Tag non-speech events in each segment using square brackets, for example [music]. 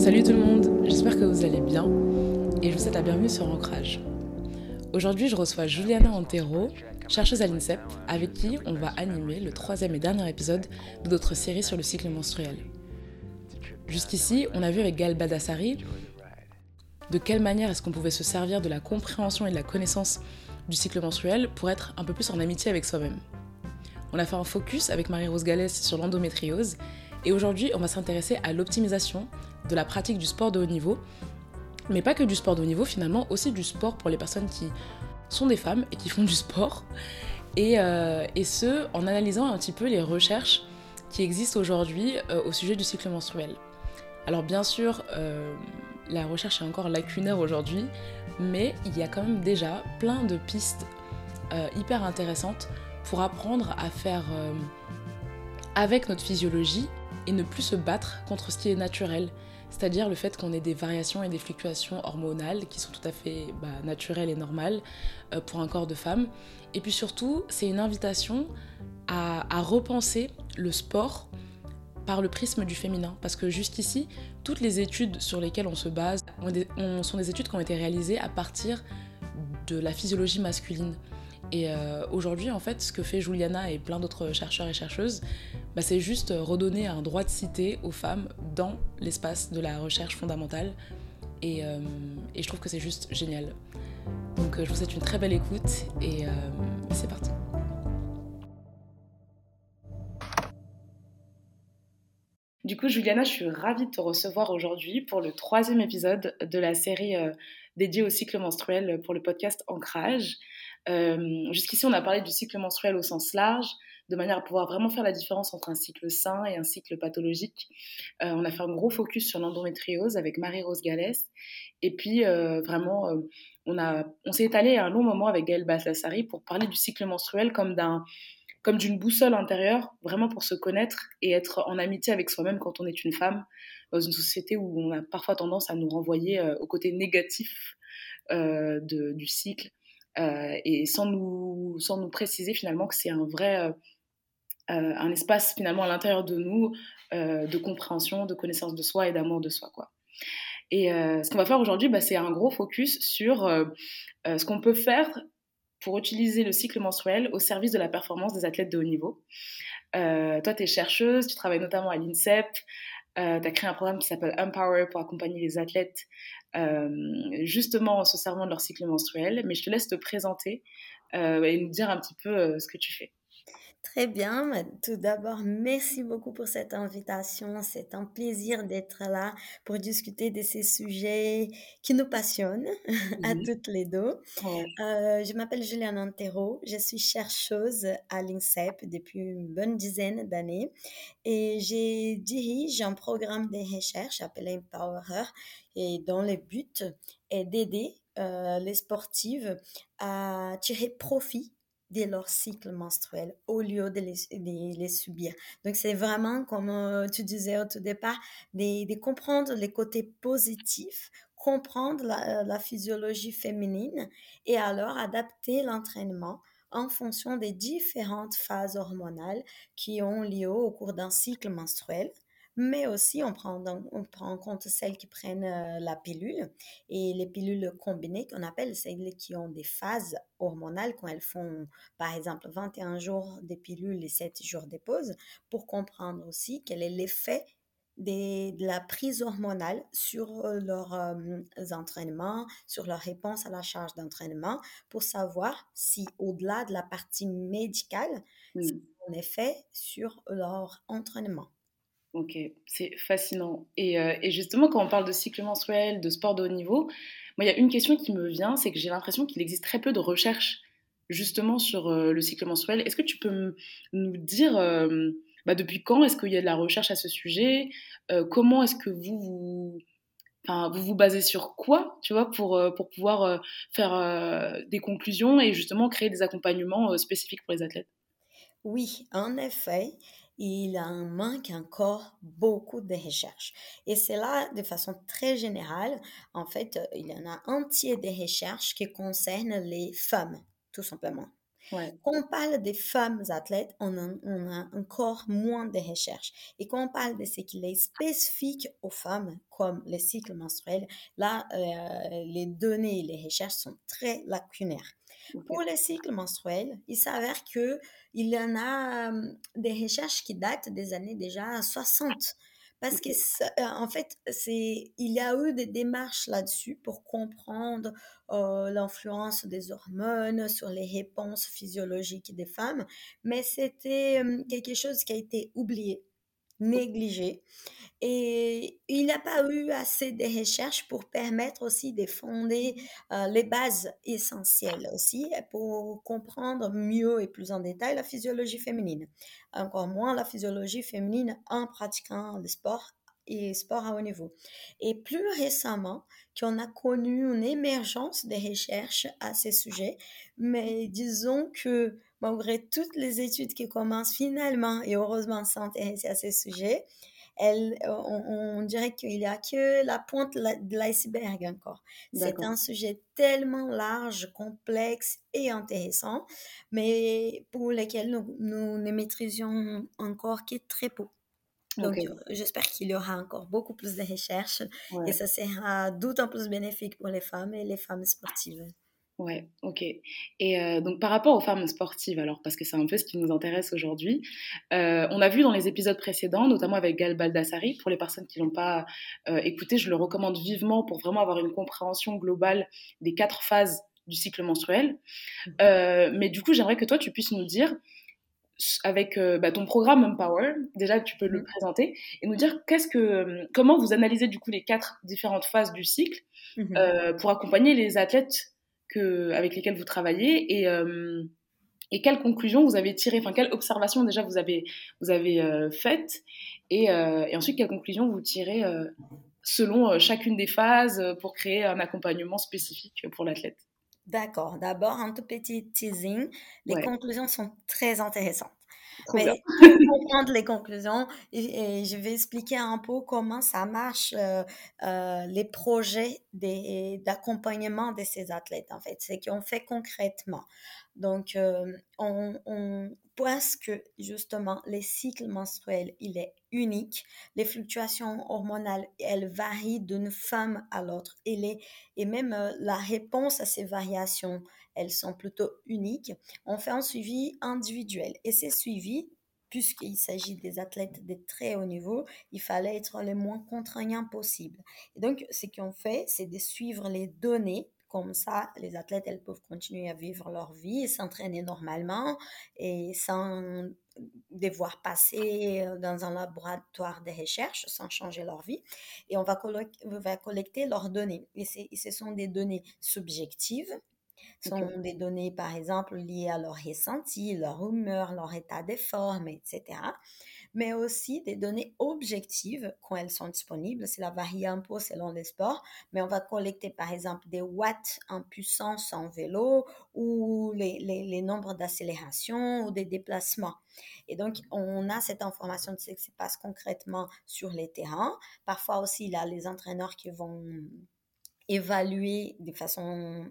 Salut tout le monde, j'espère que vous allez bien et je vous souhaite la bienvenue sur Ancrage. Aujourd'hui, je reçois Juliana Antero, chercheuse à l'INSEP, avec qui on va animer le troisième et dernier épisode de notre série sur le cycle menstruel. Jusqu'ici, on a vu avec Gal Badassari de quelle manière est-ce qu'on pouvait se servir de la compréhension et de la connaissance du cycle menstruel pour être un peu plus en amitié avec soi-même. On a fait un focus avec Marie-Rose Gallès sur l'endométriose et aujourd'hui, on va s'intéresser à l'optimisation de la pratique du sport de haut niveau mais pas que du sport de haut niveau finalement, aussi du sport pour les personnes qui sont des femmes et qui font du sport. Et, euh, ce, en analysant un petit peu les recherches qui existent aujourd'hui euh, au sujet du cycle menstruel. Alors bien sûr, euh, la recherche est encore lacunaire aujourd'hui, mais il y a quand même déjà plein de pistes hyper intéressantes pour apprendre à faire avec notre physiologie et ne plus se battre contre ce qui est naturel c'est-à-dire le fait qu'on ait des variations et des fluctuations hormonales qui sont tout à fait bah, naturelles et normales euh, pour un corps de femme. Et puis surtout, c'est une invitation à, repenser le sport par le prisme du féminin. Parce que jusqu'ici, toutes les études sur lesquelles on se base sont des études qui ont été réalisées à partir de la physiologie masculine. Et euh, aujourd'hui, en fait, ce que fait Juliana et plein d'autres chercheurs et chercheuses, bah, c'est juste redonner un droit de cité aux femmes dans l'espace de la recherche fondamentale. Et, euh, je trouve que c'est juste génial. Donc euh, je vous souhaite une très belle écoute et c'est parti. Du coup, Juliana, je suis ravie de te recevoir aujourd'hui pour le troisième épisode de la série dédiée au cycle menstruel pour le podcast Ancrage. Euh, jusqu'ici, on a parlé du cycle menstruel au sens large, de manière à pouvoir vraiment faire la différence entre un cycle sain et un cycle pathologique. Euh, on a fait un gros focus sur l'endométriose avec Marie-Rose Gallès. Et puis, euh, vraiment, on, a, on s'est étalé un long moment avec Gaëlle Baslassari pour parler du cycle menstruel comme d'un comme d'une boussole intérieure, vraiment pour se connaître et être en amitié avec soi-même quand on est une femme, dans une société où on a parfois tendance à nous renvoyer au côté négatif du cycle et sans nous, sans nous préciser finalement que c'est un vrai euh, euh, un espace finalement à l'intérieur de nous de compréhension, de connaissance de soi et d'amour de soi. Quoi. Et ce qu'on va faire aujourd'hui, bah, c'est un gros focus sur ce qu'on peut faire pour utiliser le cycle menstruel au service de la performance des athlètes de haut niveau. toi, tu es chercheuse, tu travailles notamment à l'INSEP, tu as créé un programme qui s'appelle Empower pour accompagner les athlètes euh, justement en se servant de leur cycle menstruel. Mais je te laisse te présenter euh, et nous dire un petit peu euh, ce que tu fais. Très bien. Tout d'abord, merci beaucoup pour cette invitation. C'est un plaisir d'être là pour discuter de ces sujets qui nous passionnent [laughs] à toutes les deux. je m'appelle Juliane Antero. Je suis chercheuse à l'INSEP depuis une bonne dizaine d'années et je dirige un programme de recherche appelé Empower et dont le but est d'aider euh, les sportives à tirer profit de leur cycle menstruel au lieu de les, subir. Donc c'est vraiment, comme euh, tu disais au tout départ, de, comprendre les côtés positifs, comprendre la, la, physiologie féminine et alors adapter l'entraînement en fonction des différentes phases hormonales qui ont lieu au cours d'un cycle menstruel mais aussi on prend, on prend en compte celles qui prennent euh, la pilule et les pilules combinées qu'on appelle celles qui ont des phases hormonales quand elles font par exemple 21 jours de pilules et 7 jours de pause pour comprendre aussi quel est l'effet de la prise hormonale sur euh, leurs euh, entraînements, sur leur réponse à la charge d'entraînement, pour savoir si au-delà de la partie médicale, c'est un effet sur leur entraînement. Ok, c'est fascinant. Euh, et, justement, quand on parle de cycle menstruel, de sport de haut niveau, moi, il y a une question qui me vient, c'est que j'ai l'impression qu'il existe très peu de recherches justement sur euh, le cycle menstruel. Est-ce que tu peux nous dire euh, bah, depuis quand est-ce qu'il y a de la recherche à ce sujet? Comment est-ce que vous vous, vous vous basez sur quoi, tu vois, pour, pour pouvoir faire des conclusions et justement créer des accompagnements spécifiques pour les athlètes? Oui, en effet il en manque encore beaucoup de recherches. Et c'est là, de façon très générale, en fait, il y en a entier des recherches qui concernent les femmes, tout simplement. Quand on parle des femmes athlètes, on a, on a, encore moins de recherches. Et quand on parle de ce qui est spécifique aux femmes, comme les cycles menstruels, là, euh, les données et les recherches sont très lacunaires. Pour les cycles menstruels, il s'avère qu'il y en a des recherches qui datent des années déjà 60 parce que, euh, en fait, c'est, il y a eu des démarches là-dessus pour comprendre euh, l'influence des hormones sur les réponses physiologiques des femmes, mais c'était quelque chose qui a été oublié, négligé. Et il n'y a pas eu assez de recherches pour permettre aussi de fonder les bases essentielles aussi pour comprendre mieux et plus en détail la physiologie féminine. Encore moins la physiologie féminine en pratiquant le sport et sport à haut niveau. Et plus récemment, qu'on a connu une émergence des recherches à ces sujets, mais disons que malgré toutes les études qui commencent finalement et heureusement à s'intéresser à ces sujets, elle, on, dirait qu'il n'y a que la pointe de l'iceberg encore. C'est un sujet tellement large, complexe et intéressant, mais pour lequel nous, nous ne maîtrisions encore que très peu. Donc, j'espère qu'il y aura encore beaucoup plus de recherches et ça sera d'autant plus bénéfique pour les femmes et les femmes sportives. Ouais, ok. Et euh, donc par rapport aux femmes sportives, alors parce que c'est un peu ce qui nous intéresse aujourd'hui, euh, on a vu dans les épisodes précédents, notamment avec Gal Baldassari, pour les personnes qui l'ont pas euh, écouté, je le recommande vivement pour vraiment avoir une compréhension globale des quatre phases du cycle menstruel. Mmh. mais du coup, j'aimerais que toi, tu puisses nous dire avec bah, ton programme Empower, déjà tu peux le mmh. présenter et nous dire qu'est-ce que, comment vous analysez du coup les quatre différentes phases du cycle mmh pour accompagner les athlètes que, avec lesquels vous travaillez et, euh, et quelles conclusions vous avez tirées, enfin quelles observations déjà vous avez, vous avez euh, faites et, euh, et, ensuite quelles conclusions vous tirez selon chacune des phases pour créer un accompagnement spécifique pour l'athlète? D'accord. D'abord, un tout petit teasing. Les conclusions sont très intéressantes. Mais [laughs] pour comprendre les conclusions, et, je vais expliquer un peu comment ça marche euh, euh, les projets d'accompagnement de ces athlètes, en fait. C'est qu'on fait concrètement. Donc, euh, on, on pense que justement, les cycles menstruels, il est unique. Les fluctuations hormonales, elles varient d'une femme à l'autre. Et, les, et même la réponse à ces variations, elles sont plutôt uniques. On fait un suivi individuel. Et ces suivis, puisqu'il s'agit des athlètes de très haut niveau, il fallait être le moins contraignant possible. Et donc, ce qu'on fait, c'est de suivre les données. Comme ça, les athlètes, elles peuvent continuer à vivre leur vie, s'entraîner normalement et sans devoir passer dans un laboratoire de recherche sans changer leur vie. Et on va, collecter leurs données. Et ce sont des données subjectives sont des données, par exemple, liées à leur ressenti, leur humeur, leur état de forme, etc. Mais aussi des données objectives quand elles sont disponibles. Cela varie un peu selon les sports, mais on va collecter, par exemple, des watts en puissance en vélo ou les, les, les nombres d'accélération ou des déplacements. Et donc, on a cette information de ce qui se passe concrètement sur les terrains. Parfois aussi, il y a les entraîneurs qui vont évaluer de façon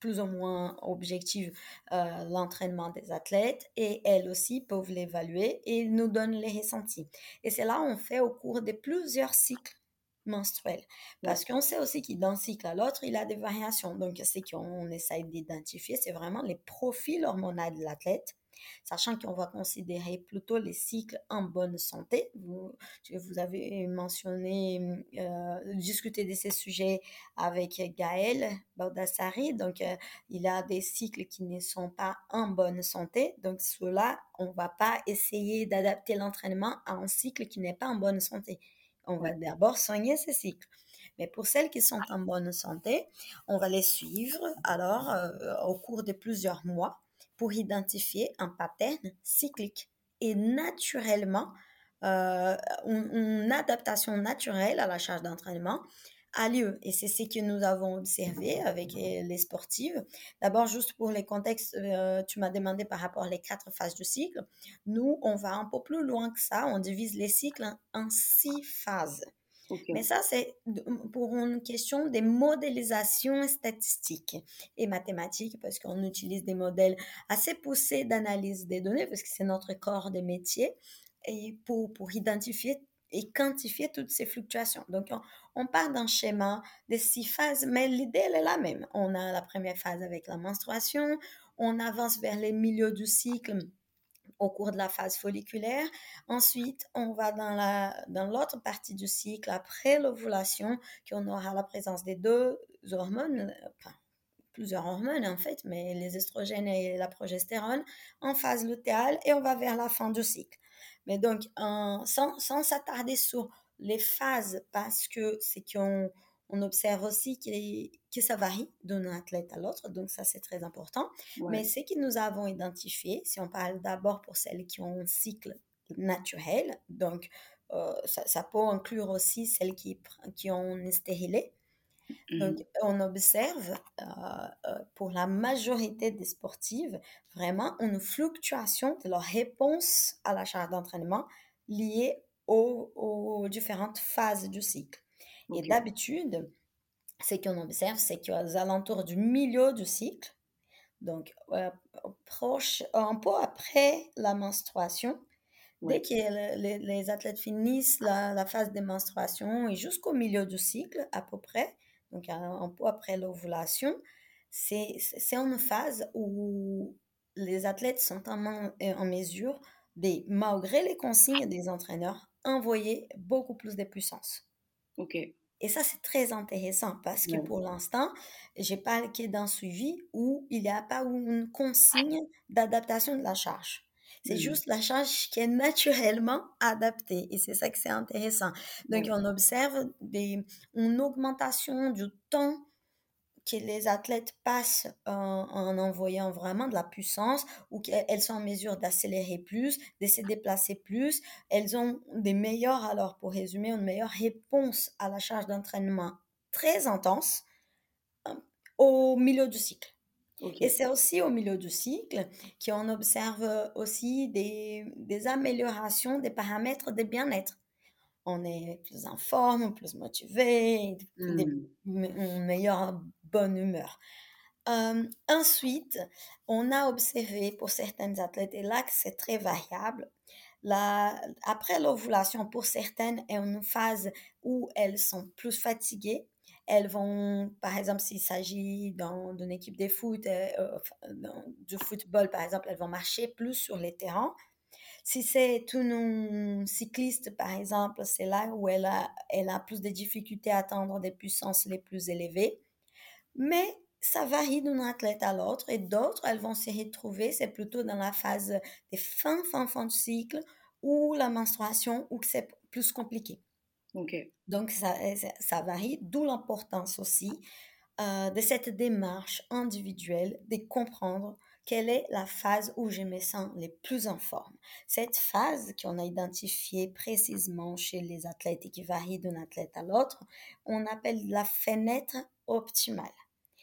plus ou moins objective euh, l'entraînement des athlètes et elles aussi peuvent l'évaluer et nous donnent les ressentis. Et c'est là on fait au cours de plusieurs cycles menstruels. Parce qu'on sait aussi qu'il d'un cycle à l'autre, il a des variations. Donc, ce qu'on essaye d'identifier, c'est vraiment les profils hormonaux de l'athlète sachant qu'on va considérer plutôt les cycles en bonne santé. Vous, vous avez mentionné, euh, discuter de ces sujets avec Gaël Baldassari, donc euh, il a des cycles qui ne sont pas en bonne santé, donc cela, on va pas essayer d'adapter l'entraînement à un cycle qui n'est pas en bonne santé. On va d'abord soigner ces cycles. Mais pour celles qui sont en bonne santé, on va les suivre alors euh, au cours de plusieurs mois pour identifier un pattern cyclique. Et naturellement, euh, une, adaptation naturelle à la charge d'entraînement a lieu. Et c'est ce que nous avons observé avec les sportives. D'abord, juste pour les contextes, euh, tu m'as demandé par rapport aux quatre phases du cycle. Nous, on va un peu plus loin que ça. On divise les cycles en, six phases. Mais ça, c'est pour une question des modélisations statistiques et mathématiques, parce qu'on utilise des modèles assez poussés d'analyse des données, parce que c'est notre corps de métier, et pour, pour identifier et quantifier toutes ces fluctuations. Donc, on, part d'un schéma de six phases, mais l'idée, elle est la même. On a la première phase avec la menstruation, on avance vers les milieux du cycle au cours de la phase folliculaire. Ensuite, on va dans la dans l'autre partie du cycle après l'ovulation, qu'on aura la présence des deux hormones, plusieurs hormones en fait, mais les estrogènes et la progestérone en phase lutéale et on va vers la fin du cycle. Mais donc, sans, sans s'attarder sur les phases, parce que c'est qu'on on observe aussi que ça varie d'un athlète à l'autre, donc ça c'est très important. Mais ce que nous avons identifié, si on parle d'abord pour celles qui ont un cycle naturel, donc euh, ça, peut inclure aussi celles qui, qui ont une stérilée. Donc, mmh. on observe euh, euh, pour la majorité des sportives vraiment une fluctuation de leur réponse à la charge d'entraînement liée aux différentes phases du cycle. Et d'habitude, ce qu'on observe, c'est qu'aux alentours du milieu du cycle, donc proche, un peu après la menstruation, dès que les, athlètes finissent la, phase de menstruation et jusqu'au milieu du cycle à peu près, donc un peu après l'ovulation, c'est une phase où les athlètes sont en, en mesure de, malgré les consignes des entraîneurs, envoyer beaucoup plus de puissance. OK. Et ça, c'est très intéressant parce que pour l'instant, j'ai pas d'un suivi où il n'y a pas une consigne d'adaptation de la charge. C'est mmh juste la charge qui est naturellement adaptée. Et c'est ça que c'est intéressant. Donc, on observe des, une augmentation du temps que les athlètes passent en, envoyant vraiment de la puissance ou qu'elles sont en mesure d'accélérer plus, de se déplacer plus. Elles ont des meilleures, alors pour résumer, une meilleure réponse à la charge d'entraînement très intense hein, au milieu du cycle. Et c'est aussi au milieu du cycle qu'on observe aussi des, des améliorations des paramètres de bien-être on est plus en forme, plus motivé, mmh. une meilleure bonne humeur. ensuite, on a observé pour certaines athlètes, et là c'est très variable, après l'ovulation, pour certaines, est une phase où elles sont plus fatiguées. Elles vont, par exemple, s'il s'agit d'une équipe de foot, euh, euh, du football, par exemple, elles vont marcher plus sur les terrains. Si c'est une cycliste, par exemple, c'est là où elle a plus de difficultés à atteindre des puissances les plus élevées. Mais ça varie d'un athlète à l'autre et d'autres, elles vont se retrouver, c'est plutôt dans la phase des fins, fin, fin du cycle ou la menstruation où c'est plus compliqué. Donc, ça, ça varie, d'où l'importance aussi euh, de cette démarche individuelle de comprendre quelle est la phase où je me sens les plus en forme. Cette phase qu'on a identifiée précisément chez les athlètes et qui varie d'un athlète à l'autre, on appelle la fenêtre optimale.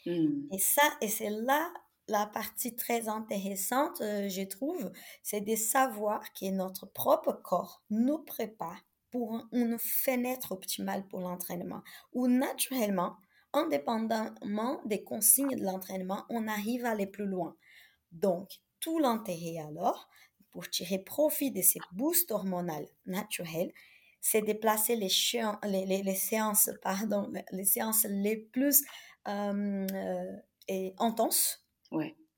Hmm. Et ça, et c'est là la partie très intéressante, euh, je trouve, c'est de savoir que notre propre corps nous prépare pour une fenêtre optimale pour l'entraînement, où naturellement, indépendamment des consignes de l'entraînement, on arrive à aller plus loin. Donc, tout l'intérêt alors, pour tirer profit de ces boosts hormonaux naturels, c'est de placer les, séances, pardon, les séances les plus euh, euh, intenses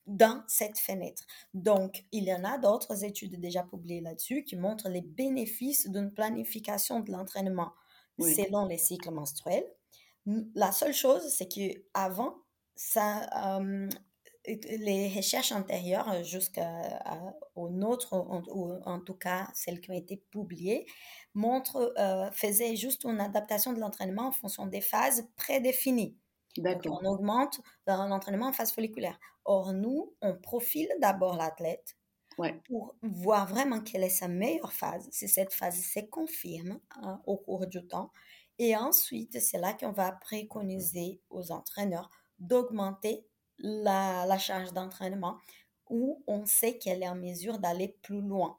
dans cette fenêtre. Donc, il y en a d'autres études déjà publiées là-dessus qui montrent les bénéfices d'une planification de l'entraînement selon les cycles menstruels. La seule chose, c'est qu'avant, ça, euh, les recherches antérieures jusqu'aux nôtres, ou en tout cas celles qui ont été publiées, montrent, euh, faisaient juste une adaptation de l'entraînement en fonction des phases prédéfinies. Donc, on augmente l'entraînement en phase folliculaire. Or, nous, on profile d'abord l'athlète pour voir vraiment quelle est sa meilleure phase, si cette phase se confirme hein, au cours du temps. Et ensuite, c'est là qu'on va préconiser aux entraîneurs d'augmenter la, charge d'entraînement où on sait qu'elle est en mesure d'aller plus loin.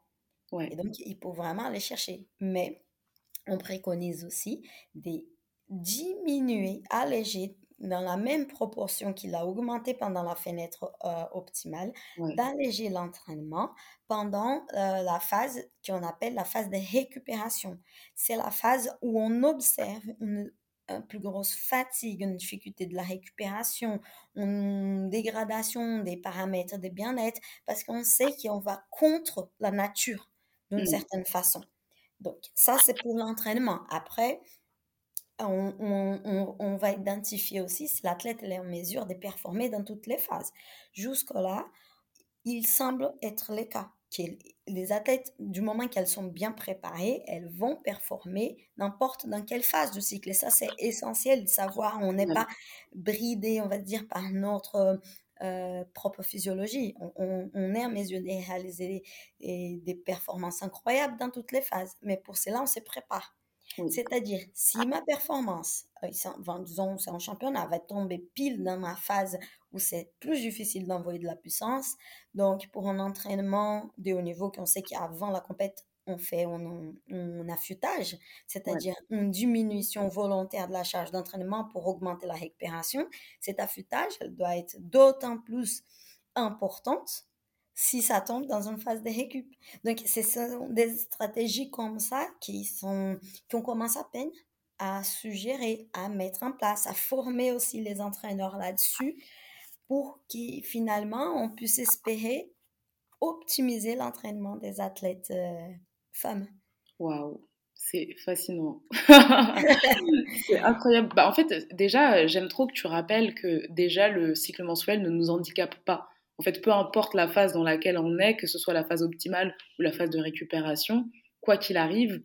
Et donc, il faut vraiment aller chercher. Mais on préconise aussi de diminuer, alléger dans la même proportion qu'il a augmenté pendant la fenêtre euh, optimale, d'alléger l'entraînement pendant euh, la phase qu'on appelle la phase de récupération. C'est la phase où on observe une, plus grosse fatigue, une difficulté de la récupération, une dégradation des paramètres de bien-être, parce qu'on sait qu'on va contre la nature d'une mmh. certaine façon. Donc, ça, c'est pour l'entraînement. Après, on, va identifier aussi si l'athlète est en mesure de performer dans toutes les phases. Jusque-là, il semble être le cas. Que les athlètes, du moment qu'elles sont bien préparées, elles vont performer n'importe dans quelle phase du cycle. Et ça, c'est essentiel de savoir. On n'est pas bridé, on va dire, par notre euh, propre physiologie. On, est à mes yeux de réaliser des, des performances incroyables dans toutes les phases. Mais pour cela, on se prépare. C'est-à-dire, si ma performance, euh, disons, c'est en championnat, va tomber pile dans ma phase où c'est plus difficile d'envoyer de la puissance, donc pour un entraînement de haut niveau qu'on sait qu'avant la compète, on fait un, affûtage, c'est-à-dire une diminution volontaire de la charge d'entraînement pour augmenter la récupération. Cet affûtage, elle doit être d'autant plus importante si ça tombe dans une phase de récup. Donc, ce sont des stratégies comme ça qui, sont, qu'on commence à peine à suggérer, à mettre en place, à former aussi les entraîneurs là-dessus pour que finalement on puisse espérer optimiser l'entraînement des athlètes euh, femmes. Waouh, c'est fascinant. [laughs] c'est incroyable. Bah, en fait, déjà, j'aime trop que tu rappelles que déjà le cycle mensuel ne nous handicape pas. En fait, peu importe la phase dans laquelle on est, que ce soit la phase optimale ou la phase de récupération, quoi qu'il arrive,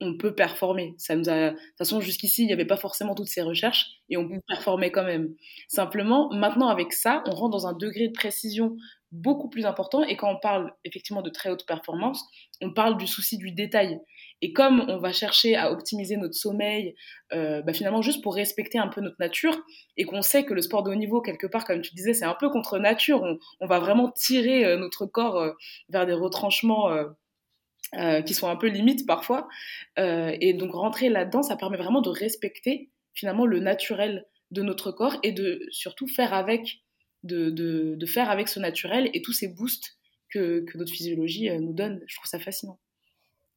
on peut performer. Ça nous a... De toute façon, jusqu'ici, il n'y avait pas forcément toutes ces recherches et on peut performer quand même. Simplement, maintenant, avec ça, on rentre dans un degré de précision beaucoup plus important et quand on parle effectivement de très haute performance, on parle du souci du détail. Et comme on va chercher à optimiser notre sommeil, euh, bah finalement juste pour respecter un peu notre nature, et qu'on sait que le sport de haut niveau, quelque part, comme tu disais, c'est un peu contre nature, on, va vraiment tirer euh, notre corps euh, vers des retranchements qui sont un peu limites parfois. et donc rentrer là-dedans, ça permet vraiment de respecter finalement le naturel de notre corps et de surtout faire avec, de, faire avec ce naturel et tous ces boosts que notre physiologie nous donne. Je trouve ça fascinant.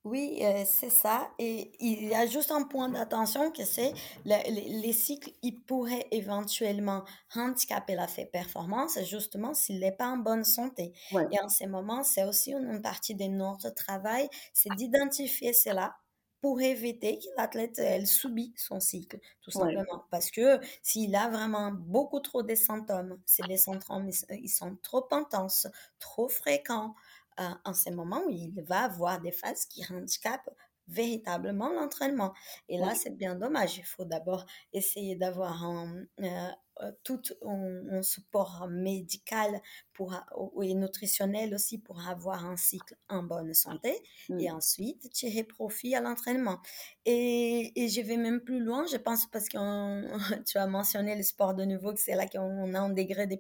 Oui, euh, c'est ça. Et il y a juste un point d'attention que c'est les cycles, ils pourraient éventuellement handicaper la performance, justement s'il n'est pas en bonne santé. Et en ce moment, c'est aussi une partie de notre travail, c'est d'identifier cela pour éviter que l'athlète, elle subit son cycle, tout simplement. Parce que s'il a vraiment beaucoup trop de symptômes, c'est les symptômes, ils sont trop intenses, trop fréquents, en ce moment où il va avoir des phases qui handicapent véritablement l'entraînement. Et là, c'est bien dommage. Il faut d'abord essayer d'avoir un, euh, euh, tout un, support médical pour, et nutritionnel aussi pour avoir un cycle en bonne santé et ensuite tirer profit à l'entraînement. Et, et, je vais même plus loin, je pense, parce que [laughs] tu as mentionné le sport de nouveau, que c'est là qu'on a un degré de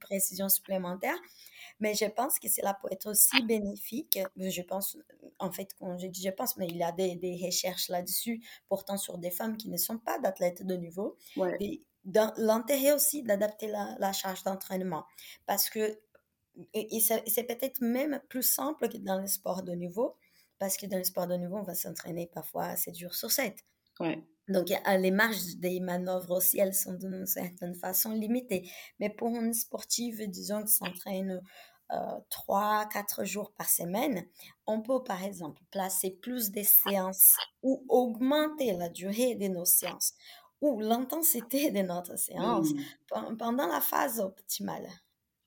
précision supplémentaire. Mais je pense que cela peut être aussi bénéfique. Je pense, en fait, quand je dis je pense, mais il y a des, des recherches là-dessus portant sur des femmes qui ne sont pas d'athlètes de niveau. L'intérêt aussi d'adapter la, la, charge d'entraînement. Parce que et, c'est peut-être même plus simple que dans le sport de niveau. Parce que dans le sport de niveau, on va s'entraîner parfois 7 jours sur 7. Ouais. Donc, les marges des manœuvres aussi, elles sont d'une certaine façon limitées. Mais pour une sportive, disons, qui s'entraîne euh, 3-4 jours par semaine, on peut par exemple placer plus de séances ou augmenter la durée de nos séances ou l'intensité de notre séance pendant la phase optimale.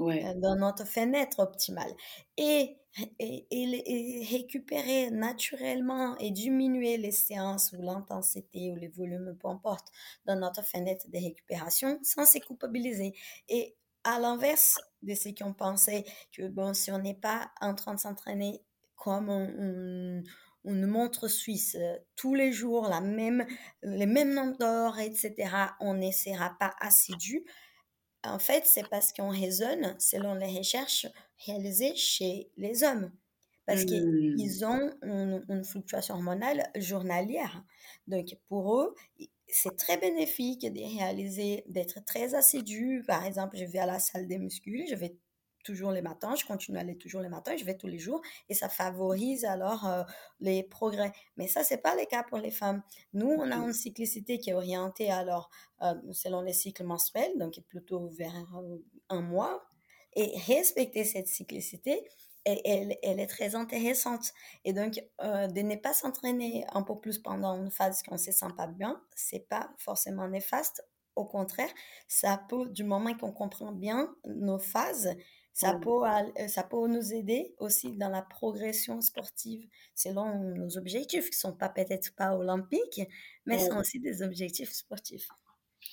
Euh, dans notre fenêtre optimale. Et, et, récupérer naturellement et diminuer les séances ou l'intensité ou les volumes, peu importe, dans notre fenêtre de récupération sans se culpabiliser. Et à l'inverse de ce qu'on pensait, que bon, si on n'est pas en train de s'entraîner comme une montre suisse euh, tous les jours, la même, les mêmes nombres d'heures, etc., on ne pas assidu en fait, c'est parce qu'on raisonne selon les recherches réalisées chez les hommes. parce qu'ils ont une, fluctuation hormonale journalière. Donc, pour eux, c'est très bénéfique de réaliser, d'être très assidu. Par exemple, je vais à la salle des muscles, je vais toujours les matins, je continue à aller toujours les matins, je vais tous les jours et ça favorise alors euh, les progrès. Mais ça, c'est pas le cas pour les femmes. Nous, on a une cyclicité qui est orientée alors euh, selon les cycles menstruels, donc plutôt vers un mois. Et respecter cette cyclicité, elle, elle, est très intéressante. Et donc, euh, de ne pas s'entraîner un peu plus pendant une phase qu'on ne se sent pas bien, c'est pas forcément néfaste. Au contraire, ça peut, du moment qu'on comprend bien nos phases, ça, peut, euh, ça peut nous aider aussi dans la progression sportive selon nos objectifs, qui ne sont pas peut-être pas olympiques, mais sont aussi des objectifs sportifs.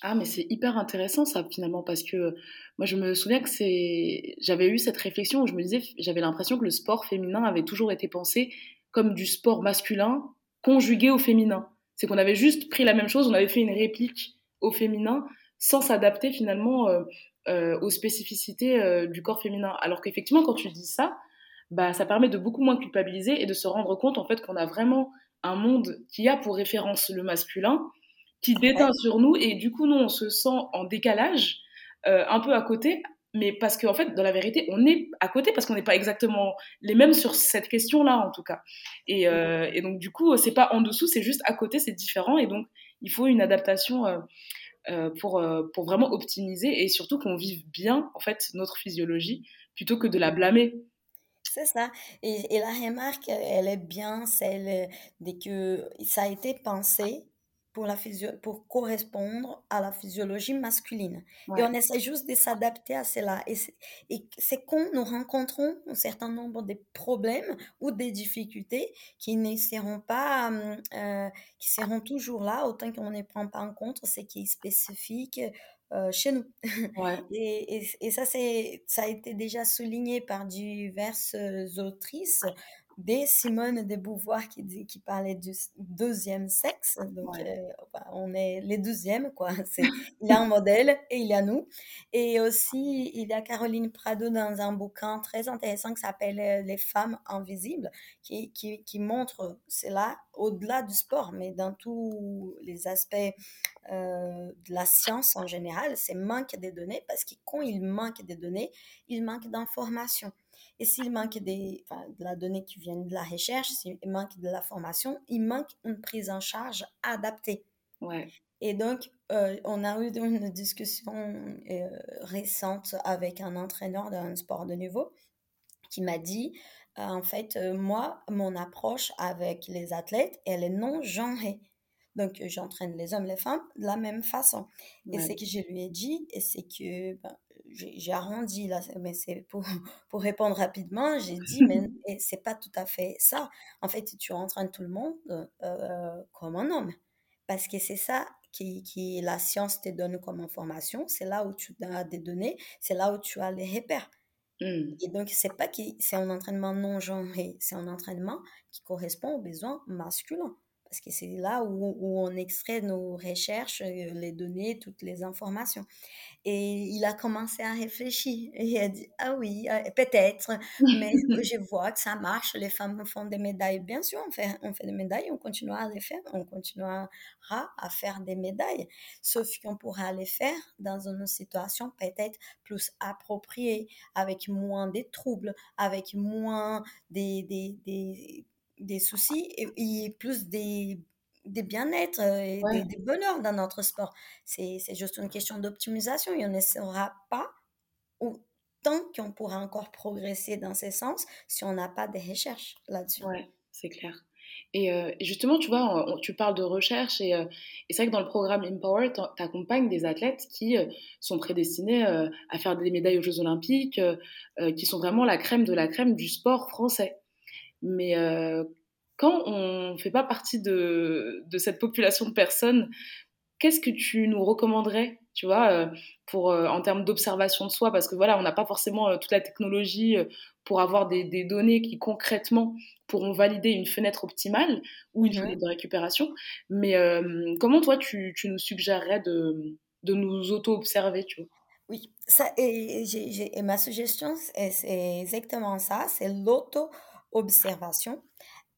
Ah, mais c'est hyper intéressant ça finalement, parce que moi je me souviens que c'est. J'avais eu cette réflexion où je me disais, j'avais l'impression que le sport féminin avait toujours été pensé comme du sport masculin conjugué au féminin. C'est qu'on avait juste pris la même chose, on avait fait une réplique au féminin sans s'adapter finalement euh, euh, aux spécificités euh, du corps féminin. Alors qu'effectivement, quand tu dis ça, bah, ça permet de beaucoup moins culpabiliser et de se rendre compte en fait qu'on a vraiment un monde qui a pour référence le masculin, qui déteint sur nous. Et du coup nous on se sent en décalage, euh, un peu à côté, mais parce qu'en fait dans la vérité on est à côté parce qu'on n'est pas exactement les mêmes sur cette question-là en tout cas. Et, et donc du coup c'est pas en dessous, c'est juste à côté, c'est différent. Et donc il faut une adaptation euh, pour, euh, pour vraiment optimiser et surtout qu'on vive bien en fait notre physiologie plutôt que de la blâmer. C'est ça. Et, la remarque, elle est bien celle de que ça a été pensé pour, la physio pour correspondre à la physiologie masculine. Et on essaie juste de s'adapter à cela. Et c'est quand nous rencontrons un certain nombre de problèmes ou des difficultés qui ne seront pas, euh, qui seront toujours là, autant qu'on ne prend pas en compte ce qui est spécifique euh, chez nous. [laughs] et, et, et, ça, ça a été déjà souligné par diverses autrices des Simone de Beauvoir qui, dit, qui parlait du deuxième sexe. Donc, euh, bah, on est les deuxièmes, quoi. [laughs] Il y a un modèle et il y a nous. Et aussi, il y a Caroline Prado dans un bouquin très intéressant qui s'appelle euh, Les femmes invisibles, qui, qui, qui montre cela au-delà du sport, mais dans tous les aspects euh, de la science en général, c'est manque des données, parce que quand il manque des données, il manque d'informations. Et s'il manque des, de la donnée qui vient de la recherche, s'il manque de la formation, il manque une prise en charge adaptée. Ouais. Et donc, euh, on a eu une discussion euh, récente avec un entraîneur d'un sport de niveau qui m'a dit, euh, en fait, moi, mon approche avec les athlètes, elle est non genrée. Donc, j'entraîne les hommes, les femmes de la même façon. Et ce que je lui ai dit, c'est que ben, j'ai arrondi là, mais c'est pour, [laughs] pour répondre rapidement, j'ai dit, [laughs] mais c'est pas tout à fait ça. En fait, tu entraînes tout le monde euh, comme un homme. Parce que c'est ça qui, qui la science te donne comme information, c'est là où tu as des données, c'est là où tu as les repères. Mmh. Et donc, c'est pas que c'est un entraînement non genré, c'est un entraînement qui correspond aux besoins masculins parce que c'est là où, où, on extrait nos recherches, euh, les données, toutes les informations. Et il a commencé à réfléchir. Et il a dit, ah oui, euh, peut-être, mais [laughs] je vois que ça marche, les femmes font des médailles. Bien sûr, on fait, on fait des médailles, on continuera à les faire, on continuera à faire des médailles, sauf qu'on pourra les faire dans une situation peut-être plus appropriée, avec moins de troubles, avec moins des, des, des des soucis et, plus des, des bien-être euh, et des, bonheurs dans notre sport. C'est juste une question d'optimisation et on ne saura pas tant qu'on pourra encore progresser dans ce sens si on n'a pas de recherches là-dessus. Oui, c'est clair. Et, euh, justement, tu vois, tu parles de recherche et, euh, et c'est vrai que dans le programme Empower, tu accompagnes des athlètes qui sont prédestinés à faire des médailles aux Jeux Olympiques, qui sont vraiment la crème de la crème du sport français. Mais euh, quand on ne fait pas partie de, de, cette population de personnes, qu'est-ce que tu nous recommanderais, tu vois, euh, pour, euh, en termes d'observation de soi? Parce que voilà, on n'a pas forcément toute la technologie pour avoir des, des, données qui concrètement pourront valider une fenêtre optimale ou une mmh fenêtre de récupération. Mais comment toi, tu, tu, nous suggérerais de, de nous auto-observer, tu vois? Oui, ça, et, et ma suggestion, c'est exactement ça, c'est l'auto observation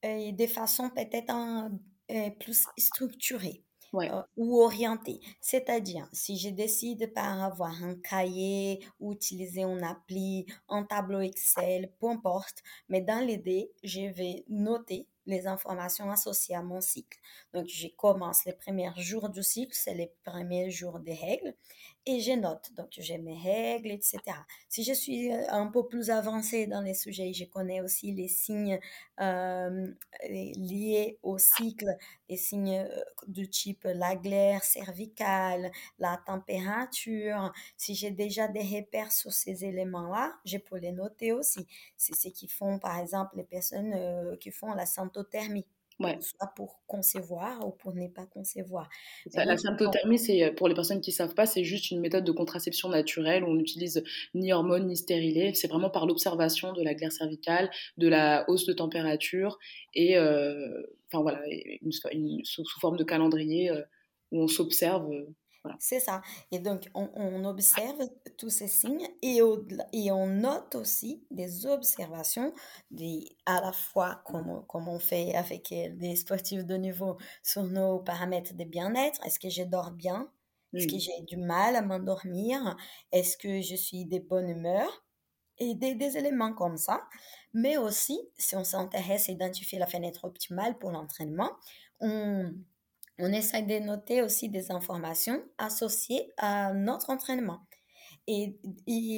et de façon peut-être plus structurée. ou orientée. C'est-à-dire, si je décide par avoir un cahier, ou utiliser une appli, un tableau Excel, peu importe, mais dans l'idée, je vais noter les informations associées à mon cycle. Donc, je commence les premiers jours du cycle, c'est les premiers jours des règles et je note. Donc, j'ai mes règles, etc. Si je suis euh, un peu plus avancée dans les sujets, je connais aussi les signes euh, liés au cycle, les signes euh, du type la glaire cervicale, la température. Si j'ai déjà des repères sur ces éléments-là, je peux les noter aussi. C'est ce qui font, par exemple, les personnes qui font la symptothermie soit pour concevoir ou pour ne pas concevoir. la symptothermie, c'est euh, pour les personnes qui ne savent pas, c'est juste une méthode de contraception naturelle où on n'utilise ni hormones ni stérilés. C'est vraiment par l'observation de la glaire cervicale, de la hausse de température et, euh, enfin voilà, sous, forme de calendrier euh, où on s'observe c'est ça. Et donc, on, observe tous ces signes et, et on note aussi des observations des, à la fois comme, comme on fait avec euh, des sportifs de niveau sur nos paramètres de bien-être. Est-ce que je dors bien? Est-ce que j'ai du mal à m'endormir? Est-ce que je suis de bonne humeur? Et des, des éléments comme ça. Mais aussi, si on s'intéresse à identifier la fenêtre optimale pour l'entraînement, on, on essaie de noter aussi des informations associées à notre entraînement. Et,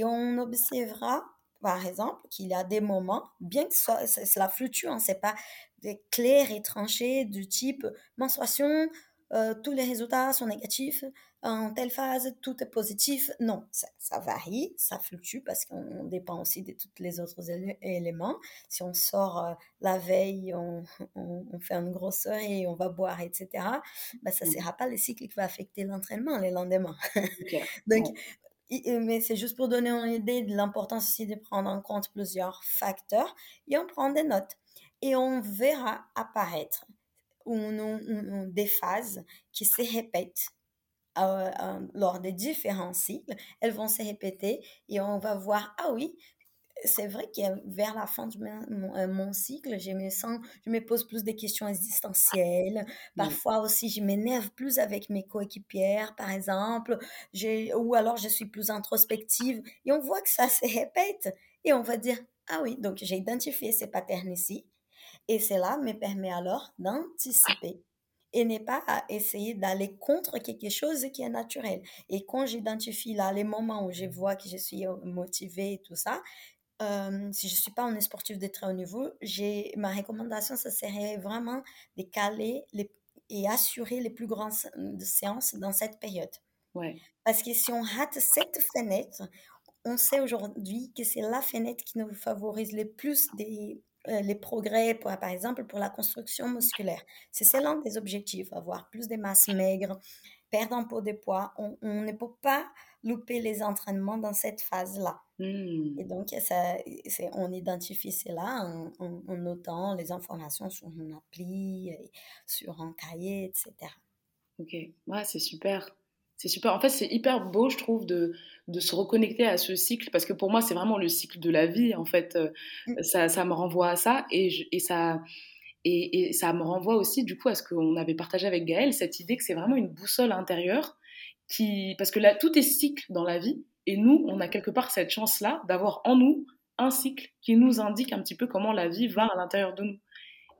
on observera, par exemple, qu'il y a des moments, bien que cela fluctue, on ne sait pas, des clairs et tranchés du type menstruation, euh, tous les résultats sont négatifs, en telle phase, tout est positif. Non, ça, varie, ça fluctue parce qu'on dépend aussi de tous les autres éléments. Si on sort euh, la veille, on, fait une grosse soirée on va boire, etc., bah, ça ne mmh. sera pas le cycle qui va affecter l'entraînement les lendemains. [laughs] Donc, mais c'est juste pour donner une idée de l'importance aussi de prendre en compte plusieurs facteurs et on prend des notes. Et on verra apparaître des phases qui se répètent euh, euh, lors des différents cycles, elles vont se répéter et on va voir, ah oui, c'est vrai que vers la fin de euh, mon, cycle, je me sens, je me pose plus de questions existentielles. Parfois aussi, je m'énerve plus avec mes coéquipières, par exemple, ou alors je suis plus introspective. Et on voit que ça se répète et on va dire, ah oui, donc j'ai identifié ces patterns ici. Et cela me permet alors d'anticiper et n'est pas à essayer d'aller contre quelque chose qui est naturel. Et quand j'identifie là les moments où je vois que je suis euh, motivée et tout ça, euh, si je ne suis pas un sportif de très haut niveau, ma recommandation, ce serait vraiment de caler les, et assurer les plus grandes séances dans cette période. Ouais. Parce que si on rate cette fenêtre, on sait aujourd'hui que c'est la fenêtre qui nous favorise le plus des, les progrès, pour, par exemple, pour la construction musculaire. C'est l'un des objectifs, avoir plus de masse maigre, perdre un peu de poids. On, ne peut pas louper les entraînements dans cette phase-là. Hmm. Et donc, ça, on identifie cela en, en, notant les informations sur une appli, sur un cahier, etc. Ok, ouais, c'est super. C'est super. En fait, c'est hyper beau, je trouve, de, de se reconnecter à ce cycle, parce que pour moi, c'est vraiment le cycle de la vie, en fait. Euh, mm. Ça, ça me renvoie à ça, et, et ça... Et, et, ça me renvoie aussi du coup à ce qu'on avait partagé avec Gaëlle, cette idée que c'est vraiment une boussole intérieure, qui, parce que là, tout est cycle dans la vie, et nous, on a quelque part cette chance-là d'avoir en nous un cycle qui nous indique un petit peu comment la vie va à l'intérieur de nous.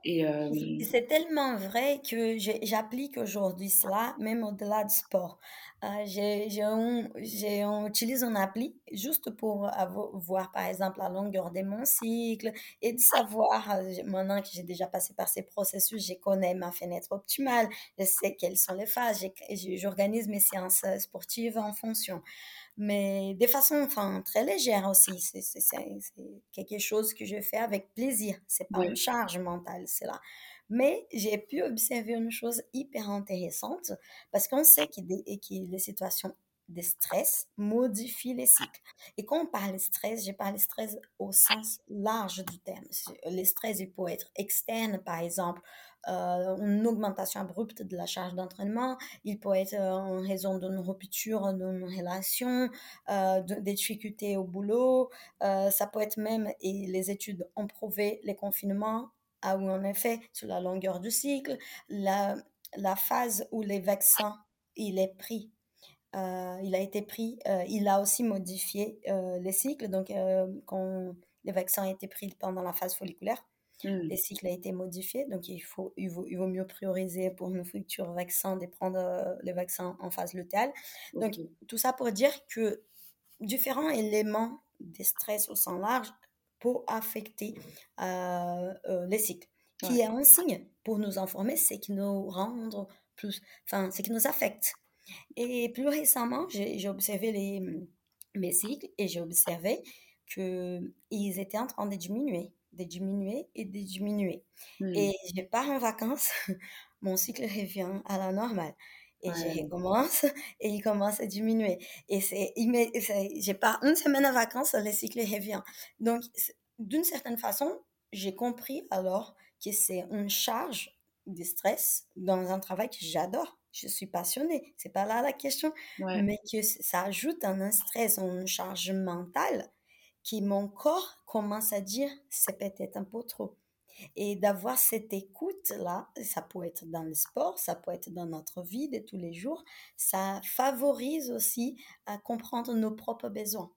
Euh, c'est tellement vrai que j'applique aujourd'hui cela, même au-delà du sport. Euh, j'utilise un appli juste pour voir, par exemple, la longueur de mon cycle et de savoir, euh, maintenant que j'ai déjà passé par ces processus, je connais ma fenêtre optimale, je sais quelles sont les phases, j'organise mes séances sportives en fonction mais de façon enfin, très légère aussi. C'est quelque chose que je fais avec plaisir. C'est pas une charge mentale, c'est là. Mais j'ai pu observer une chose hyper intéressante parce qu'on sait que, que les situations de stress modifie les cycles. Et quand on parle de stress, j'ai parlé de stress au sens large du terme. Le stress, il peut être externe, par exemple, euh, une augmentation abrupte de la charge d'entraînement, il peut être euh, en raison d'une rupture d'une relation, euh, des difficultés au boulot, ça peut être même, et les études ont prouvé, les confinements, a eu en effet sur la longueur du cycle, la, la phase où les vaccins, il est pris il a été pris, il a aussi modifié les cycles. Donc, quand les vaccins ont été pris pendant la phase folliculaire, Mmh. Les cycles ont été modifiés, donc il, faut, il, vaut, il vaut mieux prioriser pour nos futurs vaccins de prendre euh, les vaccins en phase lutéale. Donc, tout ça pour dire que différents éléments de stress au sens large peuvent affecter euh, euh, les cycles. Qui est un signe pour nous informer, c'est qui nous rend plus, enfin, c'est qui nous affecte. Et plus récemment, j'ai observé les, mes cycles et j'ai observé qu'ils étaient en train de diminuer de diminuer et de diminuer. Hmm. Et je pars en vacances, [laughs] mon cycle revient à la normale. Et je recommence et il commence à diminuer. Et c'est, j'ai pas une semaine en vacances, le cycle revient. Donc, d'une certaine façon, j'ai compris alors que c'est une charge de stress dans un travail que j'adore. Je suis passionnée, c'est pas là la question, mais que ça ajoute un stress, une charge mentale qui mon corps commence à dire c'est peut-être un peu trop. Et d'avoir cette écoute-là, ça peut être dans le sport, ça peut être dans notre vie de tous les jours, ça favorise aussi à comprendre nos propres besoins.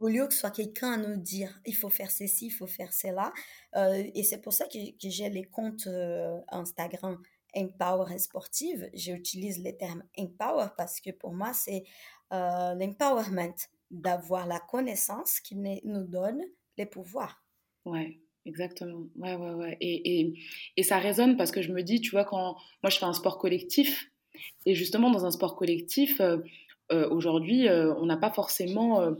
Au lieu que ce soit quelqu'un à nous dire il faut faire ceci, il faut faire cela. Euh, et c'est pour ça que, j'ai les comptes euh, Instagram Empower Sportive. J'utilise les termes Empower parce que pour moi, c'est euh, l'empowerment d'avoir la connaissance qui nous donne les pouvoirs. Ouais, exactement. Ouais, ouais, ouais. Et, et, et, ça résonne parce que je me dis, tu vois, quand moi je fais un sport collectif, et justement dans un sport collectif, euh, euh, aujourd'hui, on n'a pas forcément.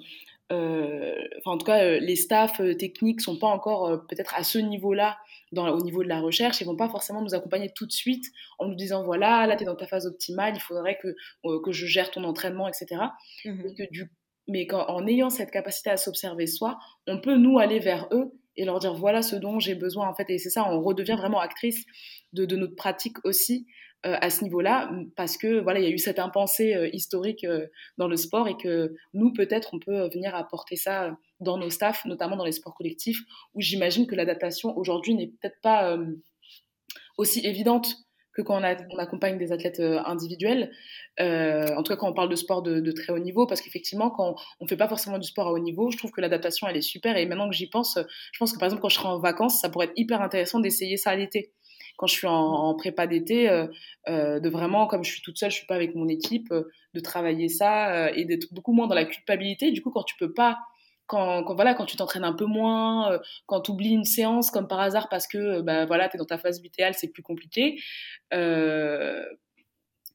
Enfin, en tout cas, les staffs techniques sont pas encore peut-être à ce niveau-là au niveau de la recherche, ils vont pas forcément nous accompagner tout de suite en nous disant voilà, là tu es dans ta phase optimale, il faudrait que, que je gère ton entraînement, etc. Mmh et que du mais en ayant cette capacité à s'observer soi, on peut nous aller vers eux et leur dire voilà ce dont j'ai besoin en fait. Et c'est ça, on redevient vraiment actrice de, notre pratique aussi euh, à ce niveau-là, parce que voilà, il y a eu cette impensée euh, historique euh, dans le sport et que nous peut-être on peut venir apporter ça dans nos staffs, notamment dans les sports collectifs, où j'imagine que l'adaptation aujourd'hui n'est peut-être pas aussi évidente que quand on, accompagne des athlètes euh, individuels. Euh, en tout cas, quand on parle de sport de, très haut niveau, parce qu'effectivement, quand on ne fait pas forcément du sport à haut niveau, je trouve que l'adaptation, elle est super. Et maintenant que j'y pense, je pense que par exemple, quand je serai en vacances, ça pourrait être hyper intéressant d'essayer ça à l'été. Quand je suis en, prépa d'été, euh, de vraiment, comme je suis toute seule, je suis pas avec mon équipe, de travailler ça et d'être beaucoup moins dans la culpabilité. Du coup, quand tu peux pas quand, voilà, quand tu t'entraînes un peu moins, euh, quand tu oublies une séance comme par hasard parce que euh, bah, voilà, tu es dans ta phase vitale, c'est plus compliqué. Euh,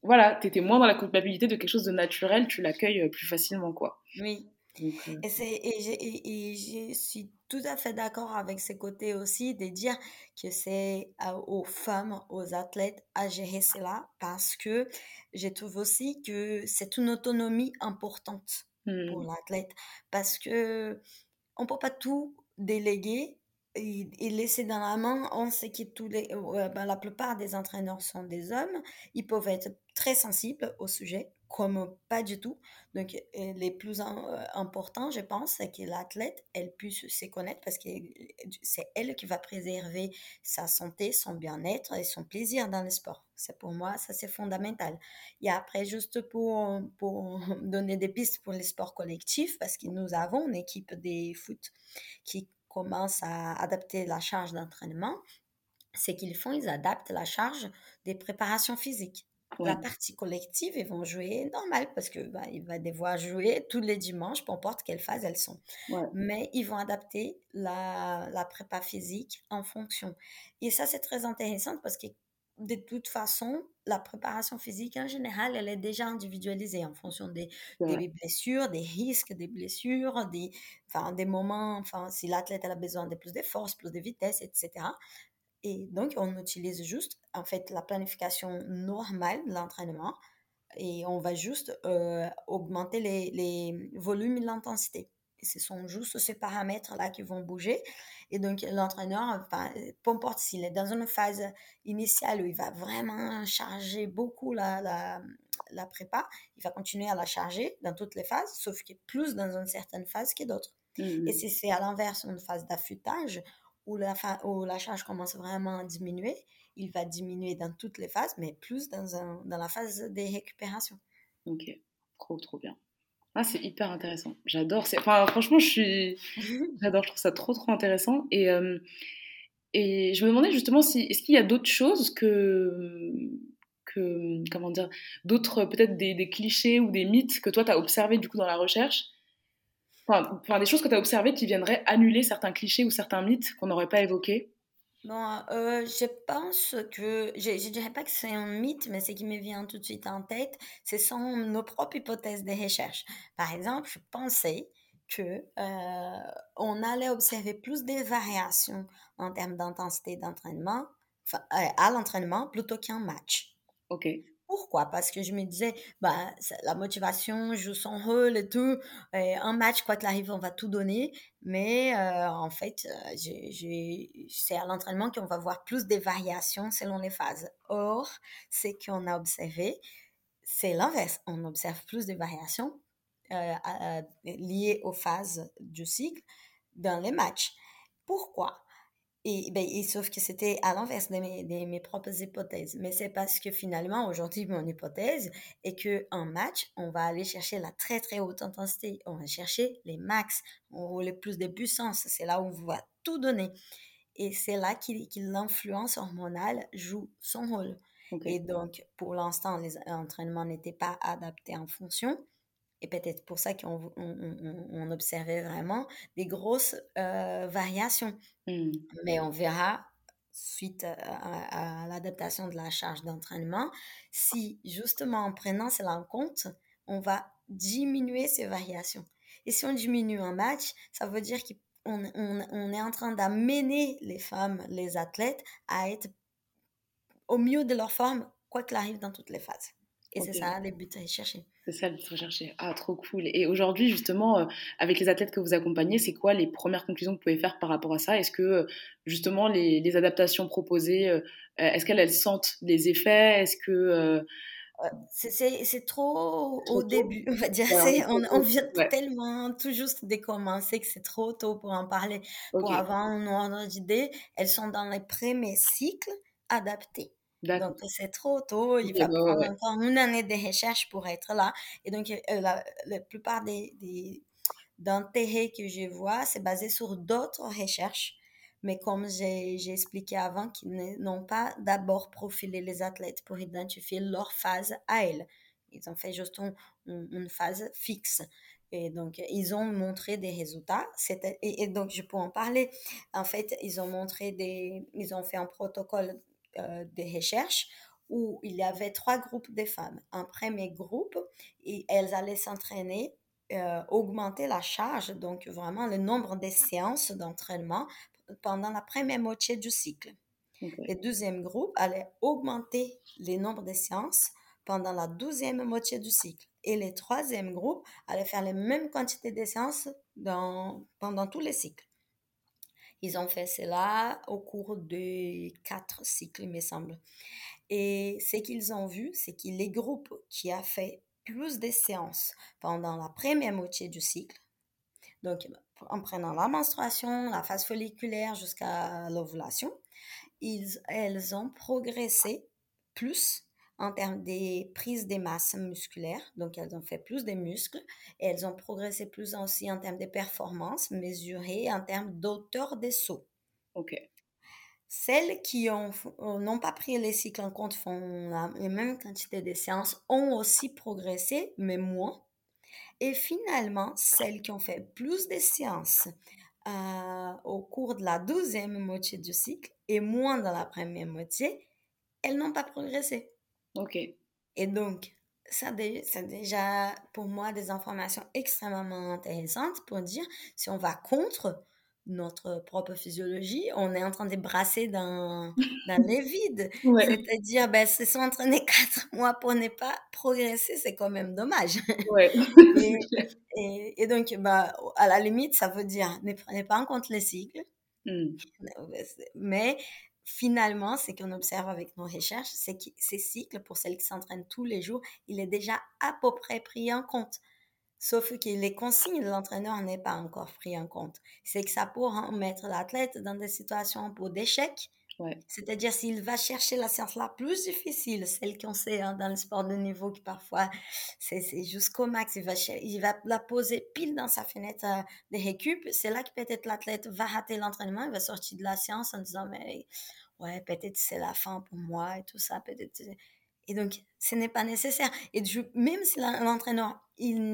voilà, tu étais moins dans la culpabilité de quelque chose de naturel, tu l'accueilles plus facilement. quoi. Oui. et, et, je suis tout à fait d'accord avec ce côté aussi de dire que c'est aux femmes, aux athlètes à gérer cela parce que je trouve aussi que c'est une autonomie importante pour mmh. l'athlète parce que on peut pas tout déléguer et, laisser dans la main. On sait que tous les, ben, la plupart des entraîneurs sont des hommes. Ils peuvent être très sensibles au sujet comme pas du tout. Donc, euh, les plus euh, importants, je pense, c'est que l'athlète, elle puisse se connaître parce que c'est elle qui va préserver sa santé, son bien-être et son plaisir dans le sport. C'est pour moi, ça c'est fondamental. Et après, juste pour, pour [laughs] donner des pistes pour les sports collectifs, parce que nous avons une équipe des foot qui commence à adapter la charge d'entraînement, c'est qu'ils font, ils adaptent la charge des préparations physiques. La partie collective, ils vont jouer normal parce que bah, il va devoir jouer tous les dimanches, peu importe quelle phase elles sont. Mais ils vont adapter la, la, prépa physique en fonction. Et ça, c'est très intéressant parce que de toute façon, la préparation physique en général, elle est déjà individualisée en fonction des, des blessures, des risques des blessures, des, enfin, des moments, enfin, si l'athlète a besoin de plus de force, plus de vitesse, etc. Et donc, on utilise juste, en fait, la planification normale de l'entraînement et on va juste augmenter les, les volumes et l'intensité. Ce sont juste ces paramètres-là qui vont bouger. Et donc, l'entraîneur, peu importe s'il est dans une phase initiale où il va vraiment charger beaucoup la, la, la, prépa, il va continuer à la charger dans toutes les phases, sauf qu'il est plus dans une certaine phase que d'autres. Mmh Et si c'est à l'inverse, une phase d'affûtage, où la, où la charge commence vraiment à diminuer, il va diminuer dans toutes les phases, mais plus dans, un, dans la phase des récupérations. Ok, trop, trop bien. Ah, c'est hyper intéressant. J'adore. Enfin, franchement, je suis. [laughs] J'adore. Je trouve ça trop, trop intéressant. Et, euh, et je me demandais justement si est-ce qu'il y a d'autres choses que que comment dire d'autres peut-être des, des, clichés ou des mythes que toi tu as observé du coup dans la recherche? Enfin, enfin des choses que tu as observées qui viendraient annuler certains clichés ou certains mythes qu'on n'aurait pas évoqués? Bon, euh, je pense que, je ne dirais pas que c'est un mythe, mais ce qui me vient tout de suite en tête, ce sont nos propres hypothèses de recherche. Par exemple, je pensais que euh, on allait observer plus de variations en termes d'intensité d'entraînement, euh, à l'entraînement plutôt qu'en match. Ok. Pourquoi? Parce que je me disais, bah, la motivation joue son rôle et tout. Un match, quoi qu'il arrive, on va tout donner. Mais euh, en fait, euh, c'est à l'entraînement qu'on va voir plus de variations selon les phases. Or, ce qu'on a observé, c'est l'inverse. On observe plus de variations euh, liées aux phases du cycle dans les matchs. Pourquoi? Et, ben, et sauf que c'était à l'inverse de mes, de mes, propres hypothèses. Mais c'est parce que finalement, aujourd'hui, mon hypothèse est qu'en match, on va aller chercher la très très haute intensité. On va chercher les max, ou les plus de puissance. C'est là où on va tout donner. Et c'est là que, l'influence hormonale joue son rôle. Et donc, pour l'instant, les entraînements n'étaient pas adaptés en fonction. Et peut-être pour ça qu'on on, observait vraiment des grosses euh, variations. Mmh. Mais on verra suite à, l'adaptation de la charge d'entraînement si justement en prenant cela en compte, on va diminuer ces variations. Et si on diminue un match, ça veut dire qu'on on, est en train d'amener les femmes, les athlètes à être au mieux de leur forme, quoi qu'il arrive dans toutes les phases. Et c'est ça le but à chercher. C'est ça le rechercher. Ah, trop cool. Et aujourd'hui, justement, euh, avec les athlètes que vous accompagnez, c'est quoi les premières conclusions que vous pouvez faire par rapport à ça? Est-ce que, euh, justement, les, les adaptations proposées, euh, est-ce qu'elles elles sentent les effets? Est-ce que. C'est trop, au début, on va dire. on, on, vient tellement tout juste de commencer que c'est trop tôt pour en parler. Pour avoir un ordre d'idée, elles sont dans les premiers cycles adaptés. Donc, c'est trop tôt. Il va prendre encore une année de recherche pour être là. Et donc, euh, la, la, plupart des, des que je vois, c'est basé sur d'autres recherches. Mais comme j'ai expliqué avant, qui n'ont pas d'abord profilé les athlètes pour identifier leur phase à elles. Ils ont fait juste une phase fixe. Et donc, ils ont montré des résultats. Et, et, donc, je peux en parler. En fait, ils ont montré des, ils ont fait un protocole euh, des recherches où il y avait trois groupes de femmes. Un premier groupe, et elles allaient s'entraîner, euh, augmenter la charge, donc vraiment le nombre de séances d'entraînement pendant la première moitié du cycle. Le deuxième groupe allait augmenter le nombre de séances pendant la deuxième moitié du cycle. Et le troisième groupe allait faire les mêmes quantités de séances dans, pendant tous les cycles. Ils ont fait cela au cours de quatre cycles, il me semble. Et ce qu'ils ont vu, c'est que les groupes qui a fait plus de séances pendant la première moitié du cycle, donc en prenant la menstruation, la phase folliculaire jusqu'à l'ovulation, ils, elles ont progressé plus en termes des prises des masses musculaires. Donc, elles ont fait plus de muscles et elles ont progressé plus aussi en termes de performance mesurées en termes d'auteur des sauts. OK. Celles qui n'ont pas pris les cycles en compte, font la, même quantité de séances, ont aussi progressé, mais moins. Et finalement, celles qui ont fait plus de séances euh, au cours de la deuxième moitié du cycle et moins dans la première moitié, elles n'ont pas progressé. Ok. Et donc, ça c'est déjà pour moi des informations extrêmement intéressantes pour dire si on va contre notre propre physiologie, on est en train de brasser dans, dans [laughs] les vides. C'est-à-dire, ben, se sont entraînés quatre [laughs] mois pour ne pas progresser, c'est quand même dommage. Ouais. [laughs] et, donc, bah, à la limite, ça veut dire ne prenez pas en compte les cycles. Mmh. Mais finalement, ce qu'on observe avec nos recherches, c'est que ces cycles, pour celles qui s'entraînent tous les jours, il est déjà à peu près pris en compte. Sauf que les consignes de l'entraîneur n'est pas encore pris en compte. C'est que ça pourra mettre l'athlète dans des situations pour d'échec. C'est-à-dire s'il va chercher la science la plus difficile, celle qu'on sait hein, dans le sport de niveau qui parfois c'est jusqu'au max, il va, il va la poser pile dans sa fenêtre euh, de récup. C'est là que peut-être l'athlète va rater l'entraînement, il va sortir de la science en disant mais ouais peut-être c'est la fin pour moi et tout ça peut-être et donc, ce n'est pas nécessaire. Et même si l'entraîneur, il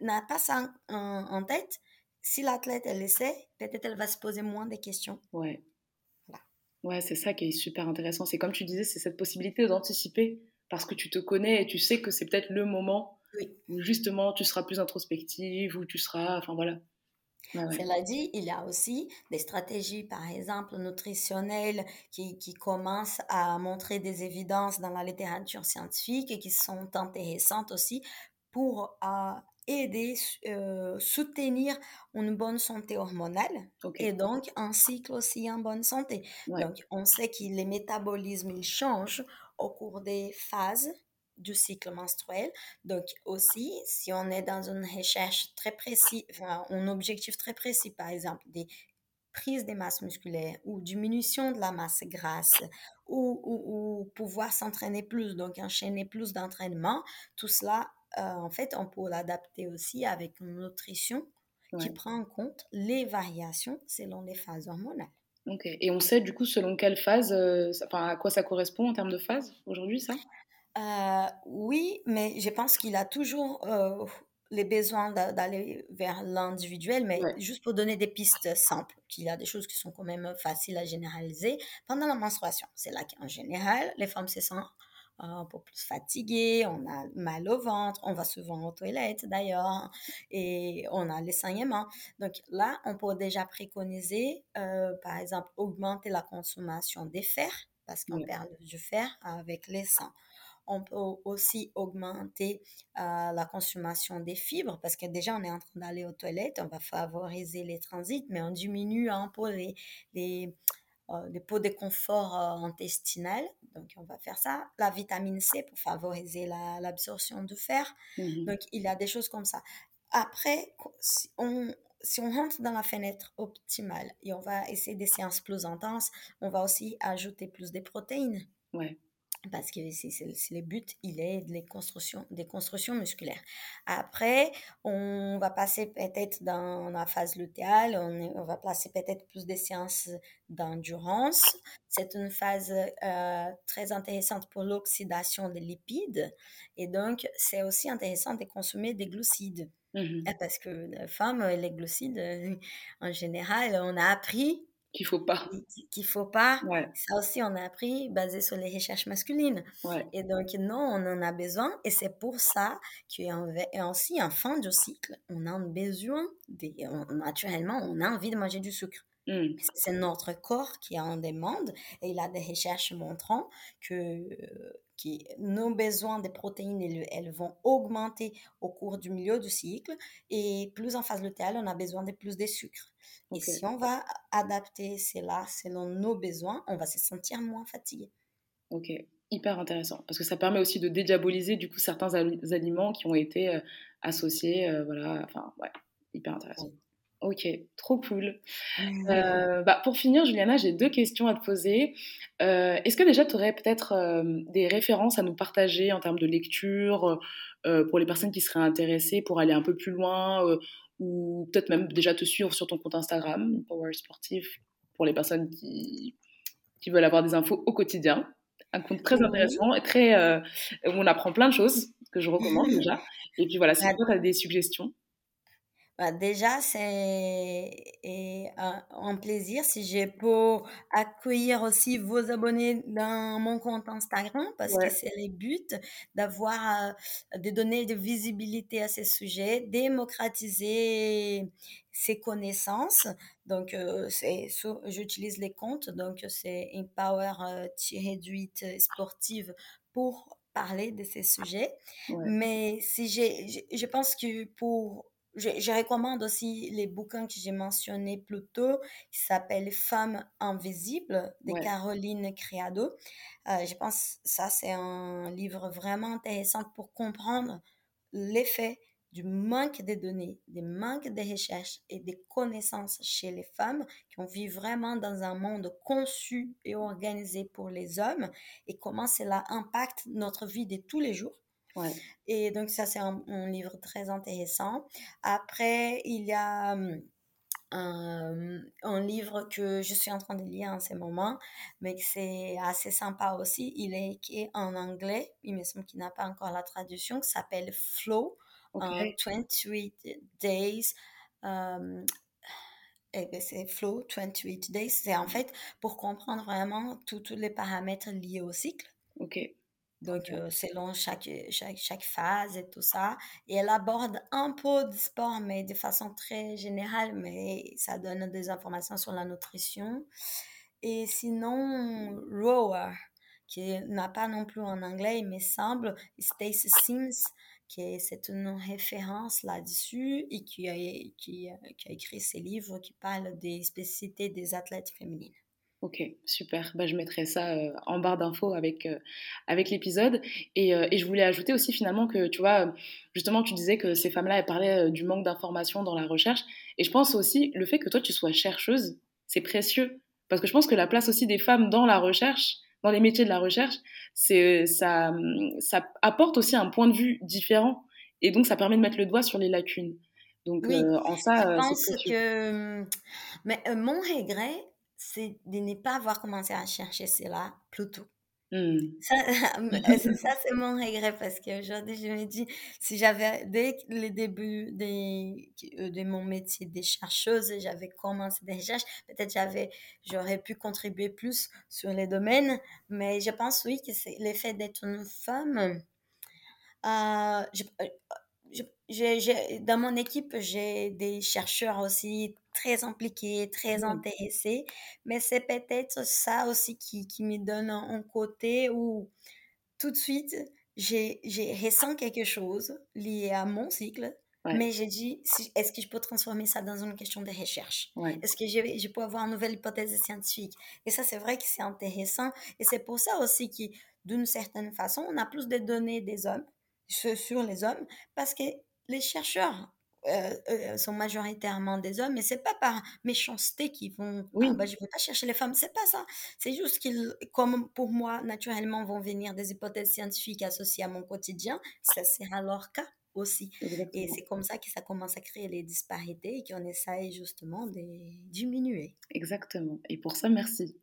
n'a pas ça en, tête, si l'athlète, elle essaie, peut-être elle va se poser moins de questions. Ouais. Ouais, c'est ça qui est super intéressant. C'est comme tu disais, c'est cette possibilité d'anticiper parce que tu te connais et tu sais que c'est peut-être le moment où justement tu seras plus introspective, où tu seras, enfin voilà, cela dit, il y a aussi des stratégies, par exemple, nutritionnelles qui, qui, commencent à montrer des évidences dans la littérature scientifique et qui sont intéressantes aussi pour euh, aider, euh, soutenir une bonne santé hormonale et donc un cycle aussi en bonne santé. Donc, on sait que les métabolismes, ils changent au cours des phases du cycle menstruel. Donc aussi, si on est dans une recherche très précise, enfin, un objectif très précis, par exemple des prises des masses musculaires ou diminution de la masse grasse ou, ou, pouvoir s'entraîner plus, donc enchaîner plus d'entraînement, tout cela, euh, en fait, on peut l'adapter aussi avec une nutrition qui prend en compte les variations selon les phases hormonales. Et on sait du coup selon quelle phase, euh, enfin, à quoi ça correspond en termes de phase aujourd'hui, ça? Euh, oui, mais je pense qu'il a toujours euh, les besoins d'aller vers l'individuel, mais juste pour donner des pistes simples, qu'il y a des choses qui sont quand même faciles à généraliser. Pendant la menstruation, c'est là qu'en général, les femmes se sentent euh, un peu plus fatiguées, on a mal au ventre, on va souvent aux toilettes d'ailleurs, et on a les saignements. Donc là, on peut déjà préconiser, par exemple, augmenter la consommation des fers, parce qu'on perd du fer avec les sangs. On peut aussi augmenter euh, la consommation des fibres parce que déjà on est en train d'aller aux toilettes, on va favoriser les transits, mais on diminue un peu les, les, euh, pots de confort euh, intestinal. Donc on va faire ça. La vitamine C pour favoriser l'absorption de fer. Mmh Donc il y a des choses comme ça. Après, si on, si on rentre dans la fenêtre optimale et on va essayer des séances plus intenses, on va aussi ajouter plus de protéines. Ouais parce que c'est, le but, il est des constructions, des constructions musculaires. Après, on va passer peut-être dans la phase lutéale, on, on va placer peut-être plus de séances d'endurance. C'est une phase euh, très intéressante pour l'oxydation des lipides et donc c'est aussi intéressant de consommer des glucides. Mmh parce que la femme, les glucides, en général, on a appris qu'il faut pas. Qu'il faut pas. Ça aussi, on a appris basé sur les recherches masculines. Et donc, non, on en a besoin. Et c'est pour ça qu'en aussi, en fin de cycle, on a besoin, naturellement, on a envie de manger du sucre. Mmh. C'est notre corps qui en demande. Et il a des recherches montrant que qui, nos besoins de protéines, elles, vont augmenter au cours du milieu du cycle. Et plus en phase lutéale, on a besoin de plus de sucre. Et si on va adapter cela selon nos besoins, on va se sentir moins fatigué. Ok, hyper intéressant. Parce que ça permet aussi de dédiaboliser du coup certains aliments qui ont été euh, associés. Euh, voilà, enfin, ouais, hyper intéressant. Ok, trop cool. Euh, bah, pour finir, Juliana, j'ai deux questions à te poser. Est-ce que déjà tu aurais peut-être des références à nous partager en termes de lecture pour les personnes qui seraient intéressées pour aller un peu plus loin ou peut-être même déjà te suivre sur ton compte Instagram, Power Sportif, pour les personnes qui, qui veulent avoir des infos au quotidien? Un compte très intéressant et très, euh, où on apprend plein de choses que je recommande [laughs] déjà. Et puis voilà, si tu as des suggestions. Bah, déjà, c'est un, un, plaisir si je peux accueillir aussi vos abonnés dans mon compte Instagram parce que c'est le but d'avoir, euh, de donner de visibilité à ces sujets, démocratiser ses connaissances. Donc, euh, c'est, j'utilise les comptes, donc c'est Empower-réduite euh, sportive pour parler de ces sujets. Mais si j'ai, je pense que pour je, je, recommande aussi les bouquins que j'ai mentionnés plus tôt, qui s'appellent Femmes invisibles de Caroline Criado. Euh, je pense que ça, c'est un livre vraiment intéressant pour comprendre l'effet du manque de données, du manque de recherches et des connaissances chez les femmes qui ont vécu vraiment dans un monde conçu et organisé pour les hommes et comment cela impacte notre vie de tous les jours et donc, ça, c'est un, livre très intéressant. Après, il y a hum, un, un, livre que je suis en train de lire en ce moment, mais c'est assez sympa aussi. Il est écrit en anglais, il me semble qu'il n'a pas encore la traduction, qui s'appelle Flow, 28 Days. Um, c'est Flow 28 Days. C'est en fait pour comprendre vraiment tous les paramètres liés au cycle. Ok. Donc, euh, selon chaque, chaque, chaque, phase et tout ça. Et elle aborde un peu de sport, mais de façon très générale, mais ça donne des informations sur la nutrition. Et sinon, Rower, qui n'a pas non plus en anglais, il me semble, Stacey Sims, qui c'est une référence là-dessus et qui a, qui, qui a écrit ces livres qui parlent des spécificités des athlètes féminines. Ok, super. Bah, je mettrai ça euh, en barre d'infos avec, euh, avec l'épisode. Et, euh, et, je voulais ajouter aussi finalement que, tu vois, justement, tu disais que ces femmes-là, elles parlaient du manque d'informations dans la recherche. Et je pense aussi, le fait que toi, tu sois chercheuse, c'est précieux. Parce que je pense que la place aussi des femmes dans la recherche, dans les métiers de la recherche, c'est ça, ça apporte aussi un point de vue différent. Et donc, ça permet de mettre le doigt sur les lacunes. Donc, en ça, je pense que... Mais mon regret, c'est de ne pas avoir commencé à chercher cela plus tôt. Mmh. Ça, [laughs] ça c'est mon regret parce qu'aujourd'hui, je me dis, si j'avais, dès le début de, de mon métier de chercheuse, j'avais commencé des recherches, peut-être j'avais, j'aurais pu contribuer plus sur les domaines, mais je pense, oui, que c'est l'effet d'être une femme. Euh, je, dans mon équipe, j'ai des chercheurs aussi très impliqués, très intéressés, mais c'est peut-être ça aussi qui, qui, me donne un, côté où tout de suite, j'ai ressens quelque chose lié à mon cycle, mais j'ai dit, est-ce que je peux transformer ça dans une question de recherche? Est-ce que je, je peux avoir une nouvelle hypothèse scientifique? Et ça, c'est vrai que c'est intéressant, et c'est pour ça aussi que, d'une certaine façon, on a plus de données des hommes sur les hommes, parce que les chercheurs euh, euh, sont majoritairement des hommes, mais c'est pas par méchanceté qu'ils vont. Oui. Ah, bah, je ne vais pas chercher les femmes, c'est pas ça. C'est juste qu'ils, comme pour moi, naturellement, vont venir des hypothèses scientifiques associées à mon quotidien. Ça sera leur cas aussi. Et c'est comme ça que ça commence à créer les disparités et qu'on essaye justement de diminuer. Exactement. Et pour ça, merci.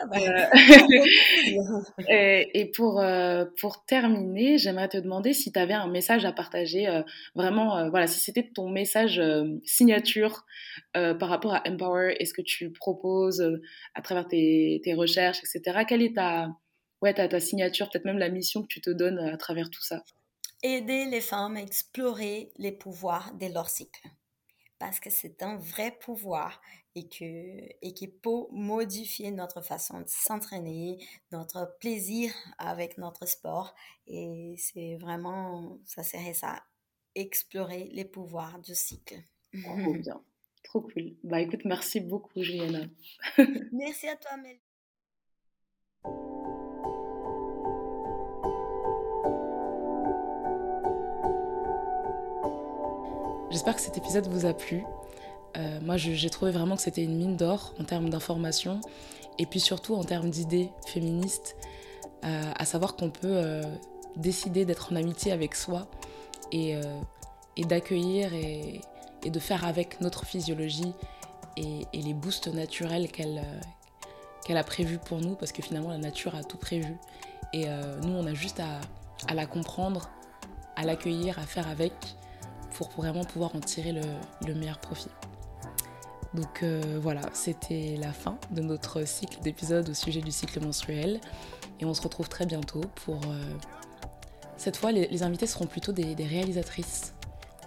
Ah bah, euh, [laughs] [laughs] et, pour, euh, pour terminer, j'aimerais te demander si tu avais un message à partager, euh, vraiment, voilà, si c'était ton message signature par rapport à Empower et ce que tu proposes à travers tes, tes, recherches, etc. Quelle est ta, ouais, ta, ta signature, peut-être même la mission que tu te donnes à travers tout ça? Aider les femmes à explorer les pouvoirs de leur cycle. Parce que c'est un vrai pouvoir et, que, et qui peut modifier notre façon de s'entraîner, notre plaisir avec notre sport. Et c'est vraiment, ça serait ça, explorer les pouvoirs du cycle. Trop bien, trop cool. Bah écoute, merci beaucoup Juliana. merci à toi Mel. J'espère que cet épisode vous a plu. Euh, moi, j'ai trouvé vraiment que c'était une mine d'or en termes d'informations et puis surtout en termes d'idées féministes, euh, à savoir qu'on peut euh, décider d'être en amitié avec soi et, d'accueillir et, de faire avec notre physiologie et, les boosts naturels qu'elle a prévus pour nous, parce que finalement la nature a tout prévu. Et nous, on a juste à la comprendre, à l'accueillir, à faire avec pour vraiment pouvoir en tirer le, meilleur profit. Donc euh, voilà, c'était la fin de notre cycle d'épisodes au sujet du cycle menstruel. Et on se retrouve très bientôt pour... Euh, cette fois, les, invités seront plutôt des, réalisatrices.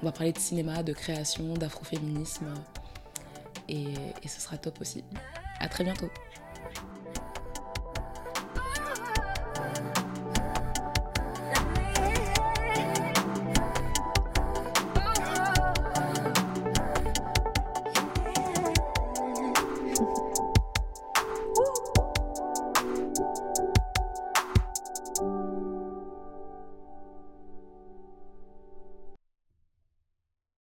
On va parler de cinéma, de création, d'afroféminisme. Et, et ce sera top aussi. À très bientôt